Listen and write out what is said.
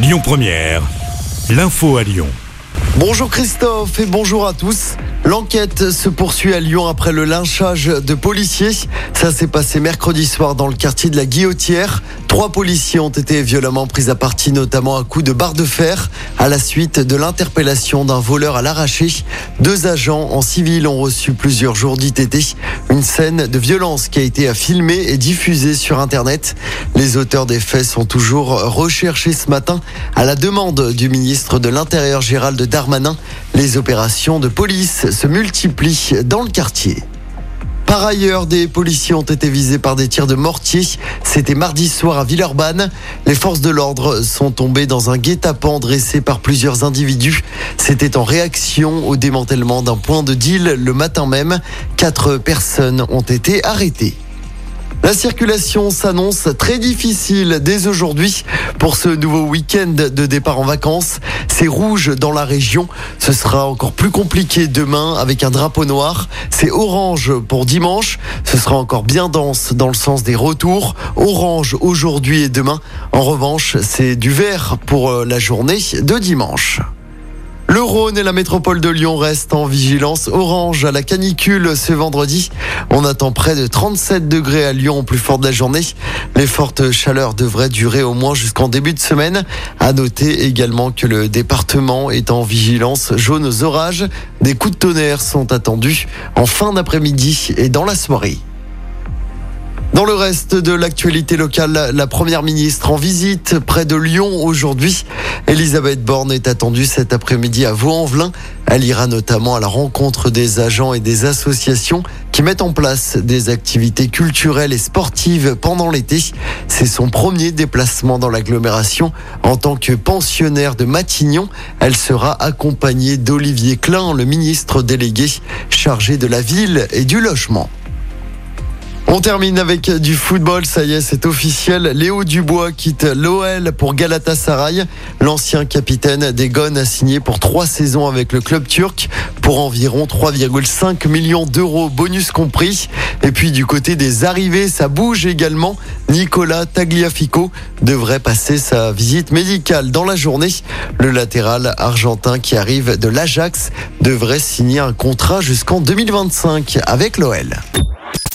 Lyon Première, l'info à Lyon. Bonjour Christophe et bonjour à tous. L'enquête se poursuit à Lyon après le lynchage de policiers. Ça s'est passé mercredi soir dans le quartier de la Guillotière. Trois policiers ont été violemment pris à partie, notamment à coups de barre de fer, à la suite de l'interpellation d'un voleur à l'arraché. Deux agents en civil ont reçu plusieurs jours d'ITT. Une scène de violence qui a été filmée et diffusée sur Internet. Les auteurs des faits sont toujours recherchés ce matin à la demande du ministre de l'Intérieur Gérald Darmanin. Les opérations de police se multiplient dans le quartier. Par ailleurs, des policiers ont été visés par des tirs de mortier. C'était mardi soir à Villeurbanne. Les forces de l'ordre sont tombées dans un guet-apens dressé par plusieurs individus. C'était en réaction au démantèlement d'un point de deal le matin même. Quatre personnes ont été arrêtées. La circulation s'annonce très difficile dès aujourd'hui pour ce nouveau week-end de départ en vacances. C'est rouge dans la région. Ce sera encore plus compliqué demain avec un drapeau noir. C'est orange pour dimanche. Ce sera encore bien dense dans le sens des retours. Orange aujourd'hui et demain. En revanche, c'est du vert pour euh, la journée de dimanche. Le Rhône et la métropole de Lyon restent en vigilance orange à la canicule ce vendredi. On attend près de 37 degrés à Lyon au plus fort de la journée. Les fortes chaleurs devraient durer au moins jusqu'en début de semaine. À noter également que le département est en vigilance jaune aux orages. Des coups de tonnerre sont attendus en fin d'après-midi et dans la soirée. Dans le reste de l'actualité locale, la première ministre en visite près de Lyon aujourd'hui. Elisabeth Borne est attendue cet après-midi à Vaux-en-Velin. Elle ira notamment à la rencontre des agents et des associations qui mettent en place des activités culturelles et sportives pendant l'été. C'est son premier déplacement dans l'agglomération. En tant que pensionnaire de Matignon, elle sera accompagnée d'Olivier Klein, le ministre délégué chargé de la ville et du logement. On termine avec du football, ça y est, c'est officiel. Léo Dubois quitte l'OL pour Galatasaray. L'ancien capitaine des Gones a signé pour trois saisons avec le club turc pour environ 3,5 millions d'euros, bonus compris. Et puis du côté des arrivées, ça bouge également. Nicolas Tagliafico devrait passer sa visite médicale dans la journée. Le latéral argentin qui arrive de l'Ajax devrait signer un contrat jusqu'en 2025 avec l'OL.